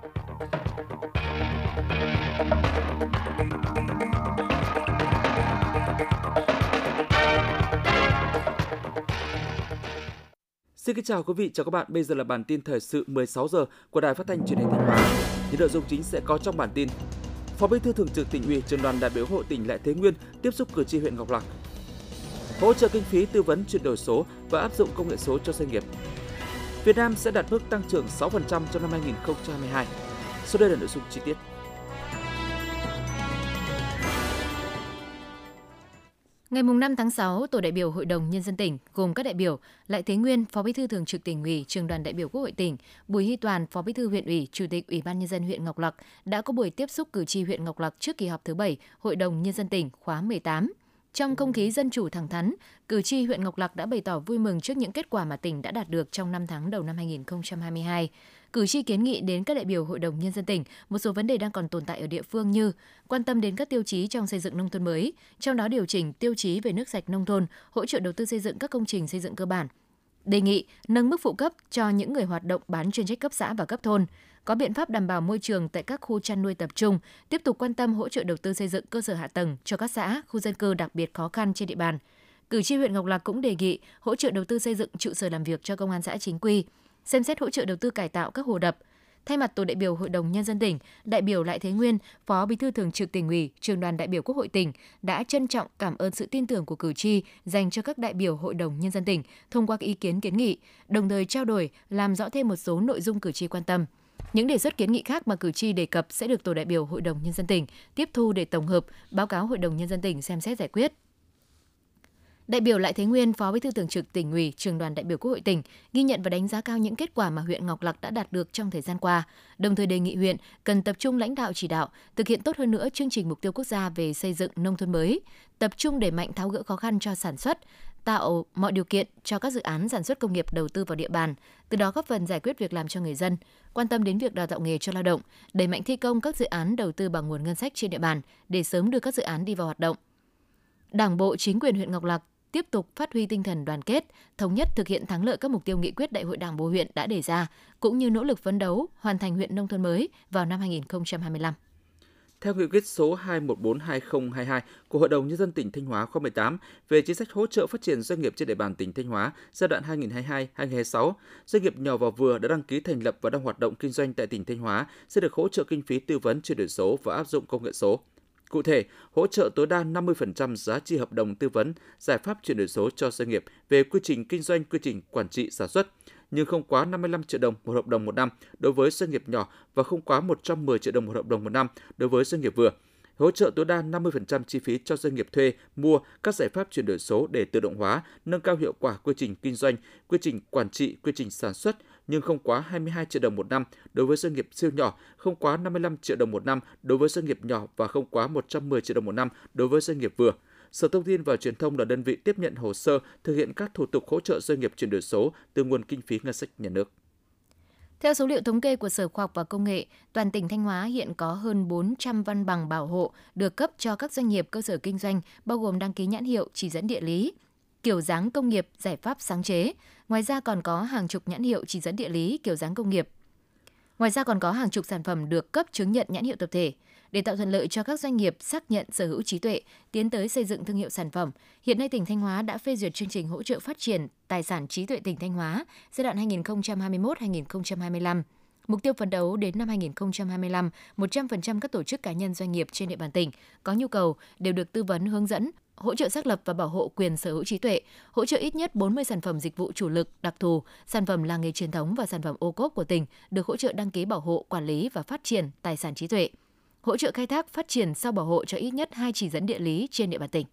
Xin kính chào quý vị, chào các bạn. Bây giờ là bản tin thời sự 16 giờ của Đài Phát thanh Truyền hình Thanh Hóa. Những nội dung chính sẽ có trong bản tin. Phó Bí thư Thường trực Tỉnh ủy, Trường đoàn đại biểu Hội tỉnh Lại Thế Nguyên tiếp xúc cử tri huyện Ngọc Lặc. Hỗ trợ kinh phí tư vấn chuyển đổi số và áp dụng công nghệ số cho doanh nghiệp. Việt Nam sẽ đạt mức tăng trưởng 6% trong năm 2022. Sau đây là nội dung chi tiết. Ngày 5 tháng 6, Tổ đại biểu Hội đồng Nhân dân tỉnh gồm các đại biểu Lại Thế Nguyên, Phó Bí thư Thường trực tỉnh ủy, Trường đoàn đại biểu Quốc hội tỉnh, Bùi Hy Toàn, Phó Bí thư huyện ủy, Chủ tịch Ủy ban Nhân dân huyện Ngọc Lặc đã có buổi tiếp xúc cử tri huyện Ngọc Lặc trước kỳ họp thứ 7 Hội đồng Nhân dân tỉnh khóa 18. Trong không khí dân chủ thẳng thắn, cử tri huyện Ngọc Lặc đã bày tỏ vui mừng trước những kết quả mà tỉnh đã đạt được trong 5 tháng đầu năm 2022 cử tri kiến nghị đến các đại biểu Hội đồng Nhân dân tỉnh một số vấn đề đang còn tồn tại ở địa phương như quan tâm đến các tiêu chí trong xây dựng nông thôn mới, trong đó điều chỉnh tiêu chí về nước sạch nông thôn, hỗ trợ đầu tư xây dựng các công trình xây dựng cơ bản. Đề nghị nâng mức phụ cấp cho những người hoạt động bán chuyên trách cấp xã và cấp thôn, có biện pháp đảm bảo môi trường tại các khu chăn nuôi tập trung, tiếp tục quan tâm hỗ trợ đầu tư xây dựng cơ sở hạ tầng cho các xã, khu dân cư đặc biệt khó khăn trên địa bàn. Cử tri huyện Ngọc Lặc cũng đề nghị hỗ trợ đầu tư xây dựng trụ sở làm việc cho công an xã chính quy, xem xét hỗ trợ đầu tư cải tạo các hồ đập. Thay mặt tổ đại biểu Hội đồng Nhân dân tỉnh, đại biểu Lại Thế Nguyên, Phó Bí thư Thường trực tỉnh ủy, trường đoàn đại biểu Quốc hội tỉnh đã trân trọng cảm ơn sự tin tưởng của cử tri dành cho các đại biểu Hội đồng Nhân dân tỉnh thông qua ý kiến kiến nghị, đồng thời trao đổi, làm rõ thêm một số nội dung cử tri quan tâm. Những đề xuất kiến nghị khác mà cử tri đề cập sẽ được tổ đại biểu Hội đồng Nhân dân tỉnh tiếp thu để tổng hợp, báo cáo Hội đồng Nhân dân tỉnh xem xét giải quyết. Đại biểu Lại Thế Nguyên, Phó Bí thư Thường trực tỉnh ủy, Trường đoàn đại biểu Quốc hội tỉnh ghi nhận và đánh giá cao những kết quả mà huyện Ngọc Lặc đã đạt được trong thời gian qua, đồng thời đề nghị huyện cần tập trung lãnh đạo chỉ đạo, thực hiện tốt hơn nữa chương trình mục tiêu quốc gia về xây dựng nông thôn mới, tập trung đẩy mạnh tháo gỡ khó khăn cho sản xuất, tạo mọi điều kiện cho các dự án sản xuất công nghiệp đầu tư vào địa bàn, từ đó góp phần giải quyết việc làm cho người dân, quan tâm đến việc đào tạo nghề cho lao động, đẩy mạnh thi công các dự án đầu tư bằng nguồn ngân sách trên địa bàn để sớm đưa các dự án đi vào hoạt động. Đảng bộ chính quyền huyện Ngọc Lặc tiếp tục phát huy tinh thần đoàn kết, thống nhất thực hiện thắng lợi các mục tiêu nghị quyết Đại hội Đảng bộ huyện đã đề ra, cũng như nỗ lực phấn đấu hoàn thành huyện nông thôn mới vào năm 2025. Theo nghị quyết số 2142022 của Hội đồng Nhân dân tỉnh Thanh Hóa khóa 18 về chính sách hỗ trợ phát triển doanh nghiệp trên địa bàn tỉnh Thanh Hóa giai đoạn 2022-2026, doanh nghiệp nhỏ và vừa đã đăng ký thành lập và đang hoạt động kinh doanh tại tỉnh Thanh Hóa sẽ được hỗ trợ kinh phí tư vấn chuyển đổi số và áp dụng công nghệ số. Cụ thể, hỗ trợ tối đa 50% giá trị hợp đồng tư vấn, giải pháp chuyển đổi số cho doanh nghiệp về quy trình kinh doanh, quy trình quản trị sản xuất, nhưng không quá 55 triệu đồng một hợp đồng một năm đối với doanh nghiệp nhỏ và không quá 110 triệu đồng một hợp đồng một năm đối với doanh nghiệp vừa hỗ trợ tối đa 50% chi phí cho doanh nghiệp thuê, mua các giải pháp chuyển đổi số để tự động hóa, nâng cao hiệu quả quy trình kinh doanh, quy trình quản trị, quy trình sản xuất, nhưng không quá 22 triệu đồng một năm đối với doanh nghiệp siêu nhỏ, không quá 55 triệu đồng một năm đối với doanh nghiệp nhỏ và không quá 110 triệu đồng một năm đối với doanh nghiệp vừa. Sở Thông tin và Truyền thông là đơn vị tiếp nhận hồ sơ thực hiện các thủ tục hỗ trợ doanh nghiệp chuyển đổi số từ nguồn kinh phí ngân sách nhà nước. Theo số liệu thống kê của Sở Khoa học và Công nghệ, toàn tỉnh Thanh Hóa hiện có hơn 400 văn bằng bảo hộ được cấp cho các doanh nghiệp cơ sở kinh doanh, bao gồm đăng ký nhãn hiệu, chỉ dẫn địa lý, kiểu dáng công nghiệp, giải pháp sáng chế. Ngoài ra còn có hàng chục nhãn hiệu chỉ dẫn địa lý, kiểu dáng công nghiệp. Ngoài ra còn có hàng chục sản phẩm được cấp chứng nhận nhãn hiệu tập thể. Để tạo thuận lợi cho các doanh nghiệp xác nhận sở hữu trí tuệ, tiến tới xây dựng thương hiệu sản phẩm, hiện nay tỉnh Thanh Hóa đã phê duyệt chương trình hỗ trợ phát triển tài sản trí tuệ tỉnh Thanh Hóa giai đoạn 2021-2025. Mục tiêu phấn đấu đến năm 2025, 100% các tổ chức cá nhân doanh nghiệp trên địa bàn tỉnh có nhu cầu đều được tư vấn hướng dẫn hỗ trợ xác lập và bảo hộ quyền sở hữu trí tuệ, hỗ trợ ít nhất 40 sản phẩm dịch vụ chủ lực, đặc thù, sản phẩm làng nghề truyền thống và sản phẩm ô cốp của tỉnh được hỗ trợ đăng ký bảo hộ, quản lý và phát triển tài sản trí tuệ hỗ trợ khai thác phát triển sau bảo hộ cho ít nhất hai chỉ dẫn địa lý trên địa bàn tỉnh.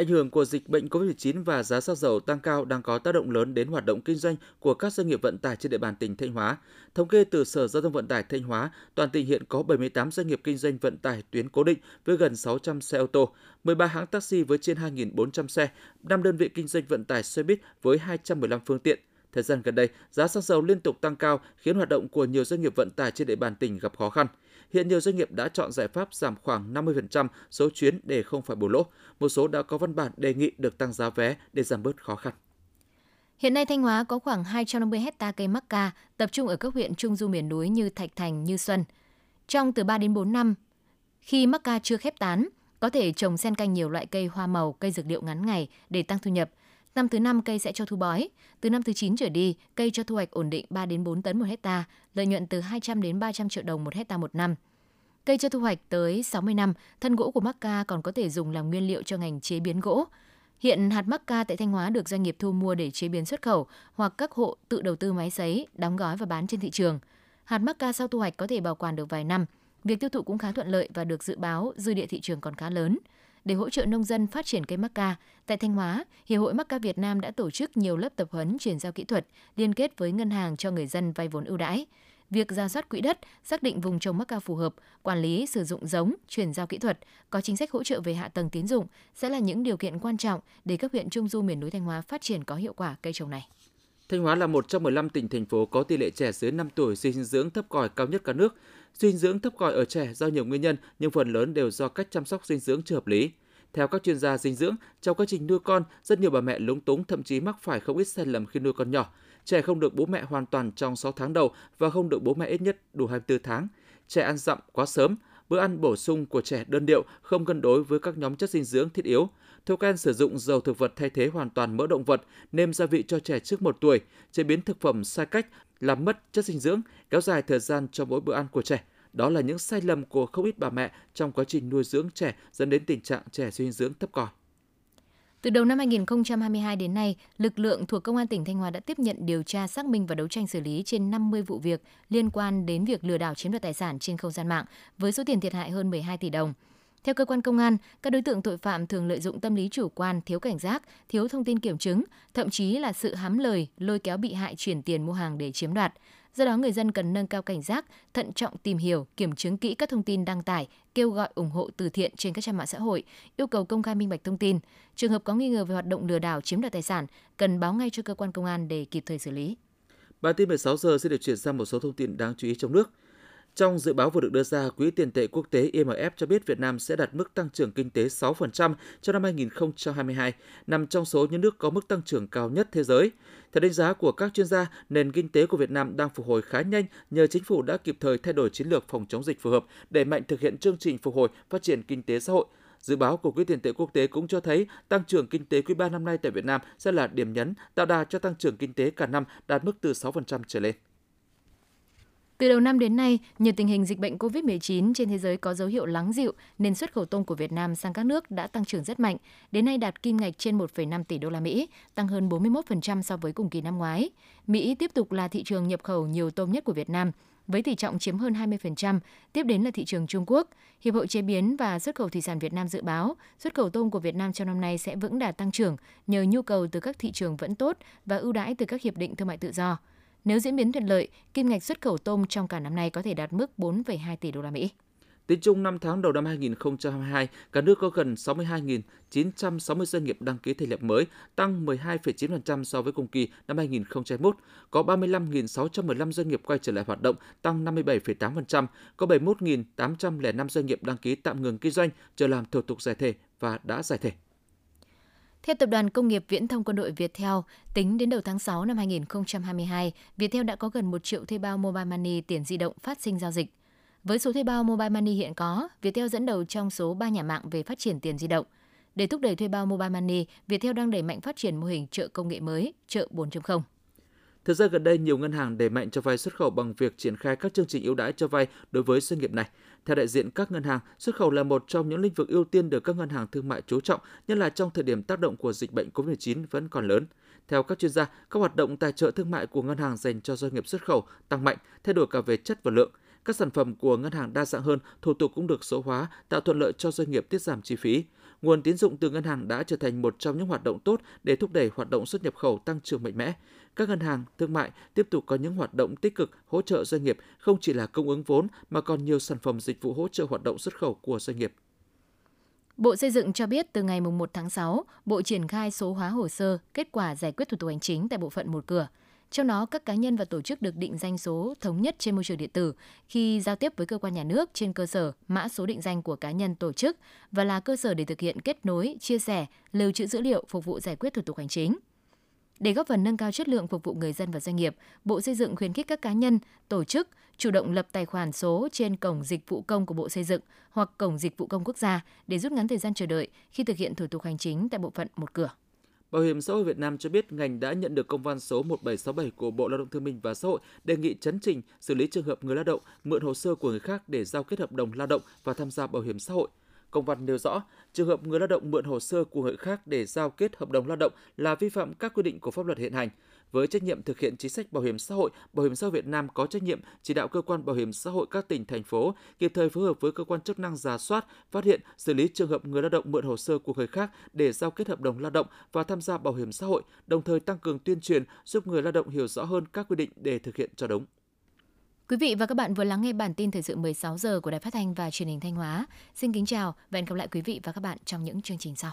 Ảnh hưởng của dịch bệnh COVID-19 và giá xăng dầu tăng cao đang có tác động lớn đến hoạt động kinh doanh của các doanh nghiệp vận tải trên địa bàn tỉnh Thanh Hóa. Thống kê từ Sở Giao thông Vận tải Thanh Hóa, toàn tỉnh hiện có 78 doanh nghiệp kinh doanh vận tải tuyến cố định với gần 600 xe ô tô, 13 hãng taxi với trên 2.400 xe, 5 đơn vị kinh doanh vận tải xe buýt với 215 phương tiện. Thời gian gần đây, giá xăng dầu liên tục tăng cao khiến hoạt động của nhiều doanh nghiệp vận tải trên địa bàn tỉnh gặp khó khăn. Hiện nhiều doanh nghiệp đã chọn giải pháp giảm khoảng 50% số chuyến để không phải bù lỗ. Một số đã có văn bản đề nghị được tăng giá vé để giảm bớt khó khăn. Hiện nay Thanh Hóa có khoảng 250 hecta cây mắc ca tập trung ở các huyện trung du miền núi như Thạch Thành, Như Xuân. Trong từ 3 đến 4 năm, khi mắc ca chưa khép tán, có thể trồng xen canh nhiều loại cây hoa màu, cây dược liệu ngắn ngày để tăng thu nhập. Năm thứ năm cây sẽ cho thu bói. Từ năm thứ 9 trở đi, cây cho thu hoạch ổn định 3 đến 4 tấn một hecta, lợi nhuận từ 200 đến 300 triệu đồng một hecta một năm. Cây cho thu hoạch tới 60 năm, thân gỗ của mắc ca còn có thể dùng làm nguyên liệu cho ngành chế biến gỗ. Hiện hạt mắc ca tại Thanh Hóa được doanh nghiệp thu mua để chế biến xuất khẩu hoặc các hộ tự đầu tư máy sấy, đóng gói và bán trên thị trường. Hạt mắc ca sau thu hoạch có thể bảo quản được vài năm. Việc tiêu thụ cũng khá thuận lợi và được dự báo dư địa thị trường còn khá lớn. Để hỗ trợ nông dân phát triển cây mắc ca, tại Thanh Hóa, Hiệp hội Mắc ca Việt Nam đã tổ chức nhiều lớp tập huấn chuyển giao kỹ thuật, liên kết với ngân hàng cho người dân vay vốn ưu đãi việc ra soát quỹ đất, xác định vùng trồng mắc ca phù hợp, quản lý sử dụng giống, chuyển giao kỹ thuật, có chính sách hỗ trợ về hạ tầng tín dụng sẽ là những điều kiện quan trọng để các huyện trung du miền núi Thanh Hóa phát triển có hiệu quả cây trồng này. Thanh Hóa là một trong 15 tỉnh thành phố có tỷ lệ trẻ dưới 5 tuổi suy dinh dưỡng thấp còi cao nhất cả nước. Dinh dưỡng thấp còi ở trẻ do nhiều nguyên nhân nhưng phần lớn đều do cách chăm sóc dinh dưỡng chưa hợp lý. Theo các chuyên gia dinh dưỡng, trong quá trình nuôi con, rất nhiều bà mẹ lúng túng thậm chí mắc phải không ít sai lầm khi nuôi con nhỏ. Trẻ không được bố mẹ hoàn toàn trong 6 tháng đầu và không được bố mẹ ít nhất đủ 24 tháng. Trẻ ăn dặm quá sớm, bữa ăn bổ sung của trẻ đơn điệu không cân đối với các nhóm chất dinh dưỡng thiết yếu. Thói quen sử dụng dầu thực vật thay thế hoàn toàn mỡ động vật, nêm gia vị cho trẻ trước 1 tuổi, chế biến thực phẩm sai cách làm mất chất dinh dưỡng, kéo dài thời gian cho mỗi bữa ăn của trẻ. Đó là những sai lầm của không ít bà mẹ trong quá trình nuôi dưỡng trẻ dẫn đến tình trạng trẻ suy dinh dưỡng thấp còi. Từ đầu năm 2022 đến nay, lực lượng thuộc Công an tỉnh Thanh Hóa đã tiếp nhận điều tra xác minh và đấu tranh xử lý trên 50 vụ việc liên quan đến việc lừa đảo chiếm đoạt tài sản trên không gian mạng với số tiền thiệt hại hơn 12 tỷ đồng. Theo cơ quan công an, các đối tượng tội phạm thường lợi dụng tâm lý chủ quan, thiếu cảnh giác, thiếu thông tin kiểm chứng, thậm chí là sự hám lời, lôi kéo bị hại chuyển tiền mua hàng để chiếm đoạt. Do đó người dân cần nâng cao cảnh giác, thận trọng tìm hiểu, kiểm chứng kỹ các thông tin đăng tải, kêu gọi ủng hộ từ thiện trên các trang mạng xã hội, yêu cầu công khai minh bạch thông tin. Trường hợp có nghi ngờ về hoạt động lừa đảo chiếm đoạt tài sản, cần báo ngay cho cơ quan công an để kịp thời xử lý. Bản tin 16 giờ sẽ được chuyển sang một số thông tin đáng chú ý trong nước. Trong dự báo vừa được đưa ra, Quỹ tiền tệ quốc tế IMF cho biết Việt Nam sẽ đạt mức tăng trưởng kinh tế 6% cho năm 2022, nằm trong số những nước có mức tăng trưởng cao nhất thế giới. Theo đánh giá của các chuyên gia, nền kinh tế của Việt Nam đang phục hồi khá nhanh nhờ chính phủ đã kịp thời thay đổi chiến lược phòng chống dịch phù hợp, để mạnh thực hiện chương trình phục hồi phát triển kinh tế xã hội. Dự báo của Quỹ tiền tệ quốc tế cũng cho thấy tăng trưởng kinh tế quý 3 năm nay tại Việt Nam sẽ là điểm nhấn tạo đà cho tăng trưởng kinh tế cả năm đạt mức từ 6% trở lên. Từ đầu năm đến nay, nhờ tình hình dịch bệnh COVID-19 trên thế giới có dấu hiệu lắng dịu nên xuất khẩu tôm của Việt Nam sang các nước đã tăng trưởng rất mạnh, đến nay đạt kim ngạch trên 1,5 tỷ đô la Mỹ, tăng hơn 41% so với cùng kỳ năm ngoái. Mỹ tiếp tục là thị trường nhập khẩu nhiều tôm nhất của Việt Nam, với tỷ trọng chiếm hơn 20%, tiếp đến là thị trường Trung Quốc. Hiệp hội chế biến và xuất khẩu thủy sản Việt Nam dự báo, xuất khẩu tôm của Việt Nam trong năm nay sẽ vững đà tăng trưởng nhờ nhu cầu từ các thị trường vẫn tốt và ưu đãi từ các hiệp định thương mại tự do. Nếu diễn biến thuận lợi, kim ngạch xuất khẩu tôm trong cả năm nay có thể đạt mức 4,2 tỷ đô la Mỹ. Tính chung 5 tháng đầu năm 2022, cả nước có gần 62.960 doanh nghiệp đăng ký thành lập mới, tăng 12,9% so với cùng kỳ năm 2021. Có 35.615 doanh nghiệp quay trở lại hoạt động, tăng 57,8%. Có 71.805 doanh nghiệp đăng ký tạm ngừng kinh doanh, chờ làm thủ tục giải thể và đã giải thể. Theo Tập đoàn Công nghiệp Viễn thông Quân đội Viettel, tính đến đầu tháng 6 năm 2022, Viettel đã có gần 1 triệu thuê bao Mobile Money tiền di động phát sinh giao dịch. Với số thuê bao Mobile Money hiện có, Viettel dẫn đầu trong số 3 nhà mạng về phát triển tiền di động. Để thúc đẩy thuê bao Mobile Money, Viettel đang đẩy mạnh phát triển mô hình chợ công nghệ mới, chợ 4.0. Thời gian gần đây, nhiều ngân hàng đẩy mạnh cho vay xuất khẩu bằng việc triển khai các chương trình ưu đãi cho vay đối với doanh nghiệp này. Theo đại diện các ngân hàng, xuất khẩu là một trong những lĩnh vực ưu tiên được các ngân hàng thương mại chú trọng, nhất là trong thời điểm tác động của dịch bệnh COVID-19 vẫn còn lớn. Theo các chuyên gia, các hoạt động tài trợ thương mại của ngân hàng dành cho doanh nghiệp xuất khẩu tăng mạnh, thay đổi cả về chất và lượng. Các sản phẩm của ngân hàng đa dạng hơn, thủ tục cũng được số hóa, tạo thuận lợi cho doanh nghiệp tiết giảm chi phí. Nguồn tín dụng từ ngân hàng đã trở thành một trong những hoạt động tốt để thúc đẩy hoạt động xuất nhập khẩu tăng trưởng mạnh mẽ. Các ngân hàng thương mại tiếp tục có những hoạt động tích cực hỗ trợ doanh nghiệp không chỉ là cung ứng vốn mà còn nhiều sản phẩm dịch vụ hỗ trợ hoạt động xuất khẩu của doanh nghiệp. Bộ Xây dựng cho biết từ ngày 1 tháng 6, Bộ triển khai số hóa hồ sơ, kết quả giải quyết thủ tục hành chính tại bộ phận một cửa – trong đó, các cá nhân và tổ chức được định danh số thống nhất trên môi trường điện tử khi giao tiếp với cơ quan nhà nước trên cơ sở mã số định danh của cá nhân tổ chức và là cơ sở để thực hiện kết nối, chia sẻ, lưu trữ dữ liệu phục vụ giải quyết thủ tục hành chính. Để góp phần nâng cao chất lượng phục vụ người dân và doanh nghiệp, Bộ Xây dựng khuyến khích các cá nhân, tổ chức chủ động lập tài khoản số trên cổng dịch vụ công của Bộ Xây dựng hoặc cổng dịch vụ công quốc gia để rút ngắn thời gian chờ đợi khi thực hiện thủ tục hành chính tại bộ phận một cửa. Bảo hiểm xã hội Việt Nam cho biết ngành đã nhận được công văn số 1767 của Bộ Lao động Thương binh và Xã hội đề nghị chấn trình xử lý trường hợp người lao động mượn hồ sơ của người khác để giao kết hợp đồng lao động và tham gia bảo hiểm xã hội. Công văn nêu rõ, trường hợp người lao động mượn hồ sơ của người khác để giao kết hợp đồng lao động là vi phạm các quy định của pháp luật hiện hành. Với trách nhiệm thực hiện chính sách bảo hiểm xã hội, Bảo hiểm xã hội Việt Nam có trách nhiệm chỉ đạo cơ quan bảo hiểm xã hội các tỉnh thành phố kịp thời phối hợp với cơ quan chức năng giả soát, phát hiện, xử lý trường hợp người lao động mượn hồ sơ của người khác để giao kết hợp đồng lao động và tham gia bảo hiểm xã hội, đồng thời tăng cường tuyên truyền giúp người lao động hiểu rõ hơn các quy định để thực hiện cho đúng. Quý vị và các bạn vừa lắng nghe bản tin thời sự 16 giờ của Đài Phát thanh và Truyền hình Thanh Hóa. Xin kính chào và hẹn gặp lại quý vị và các bạn trong những chương trình sau.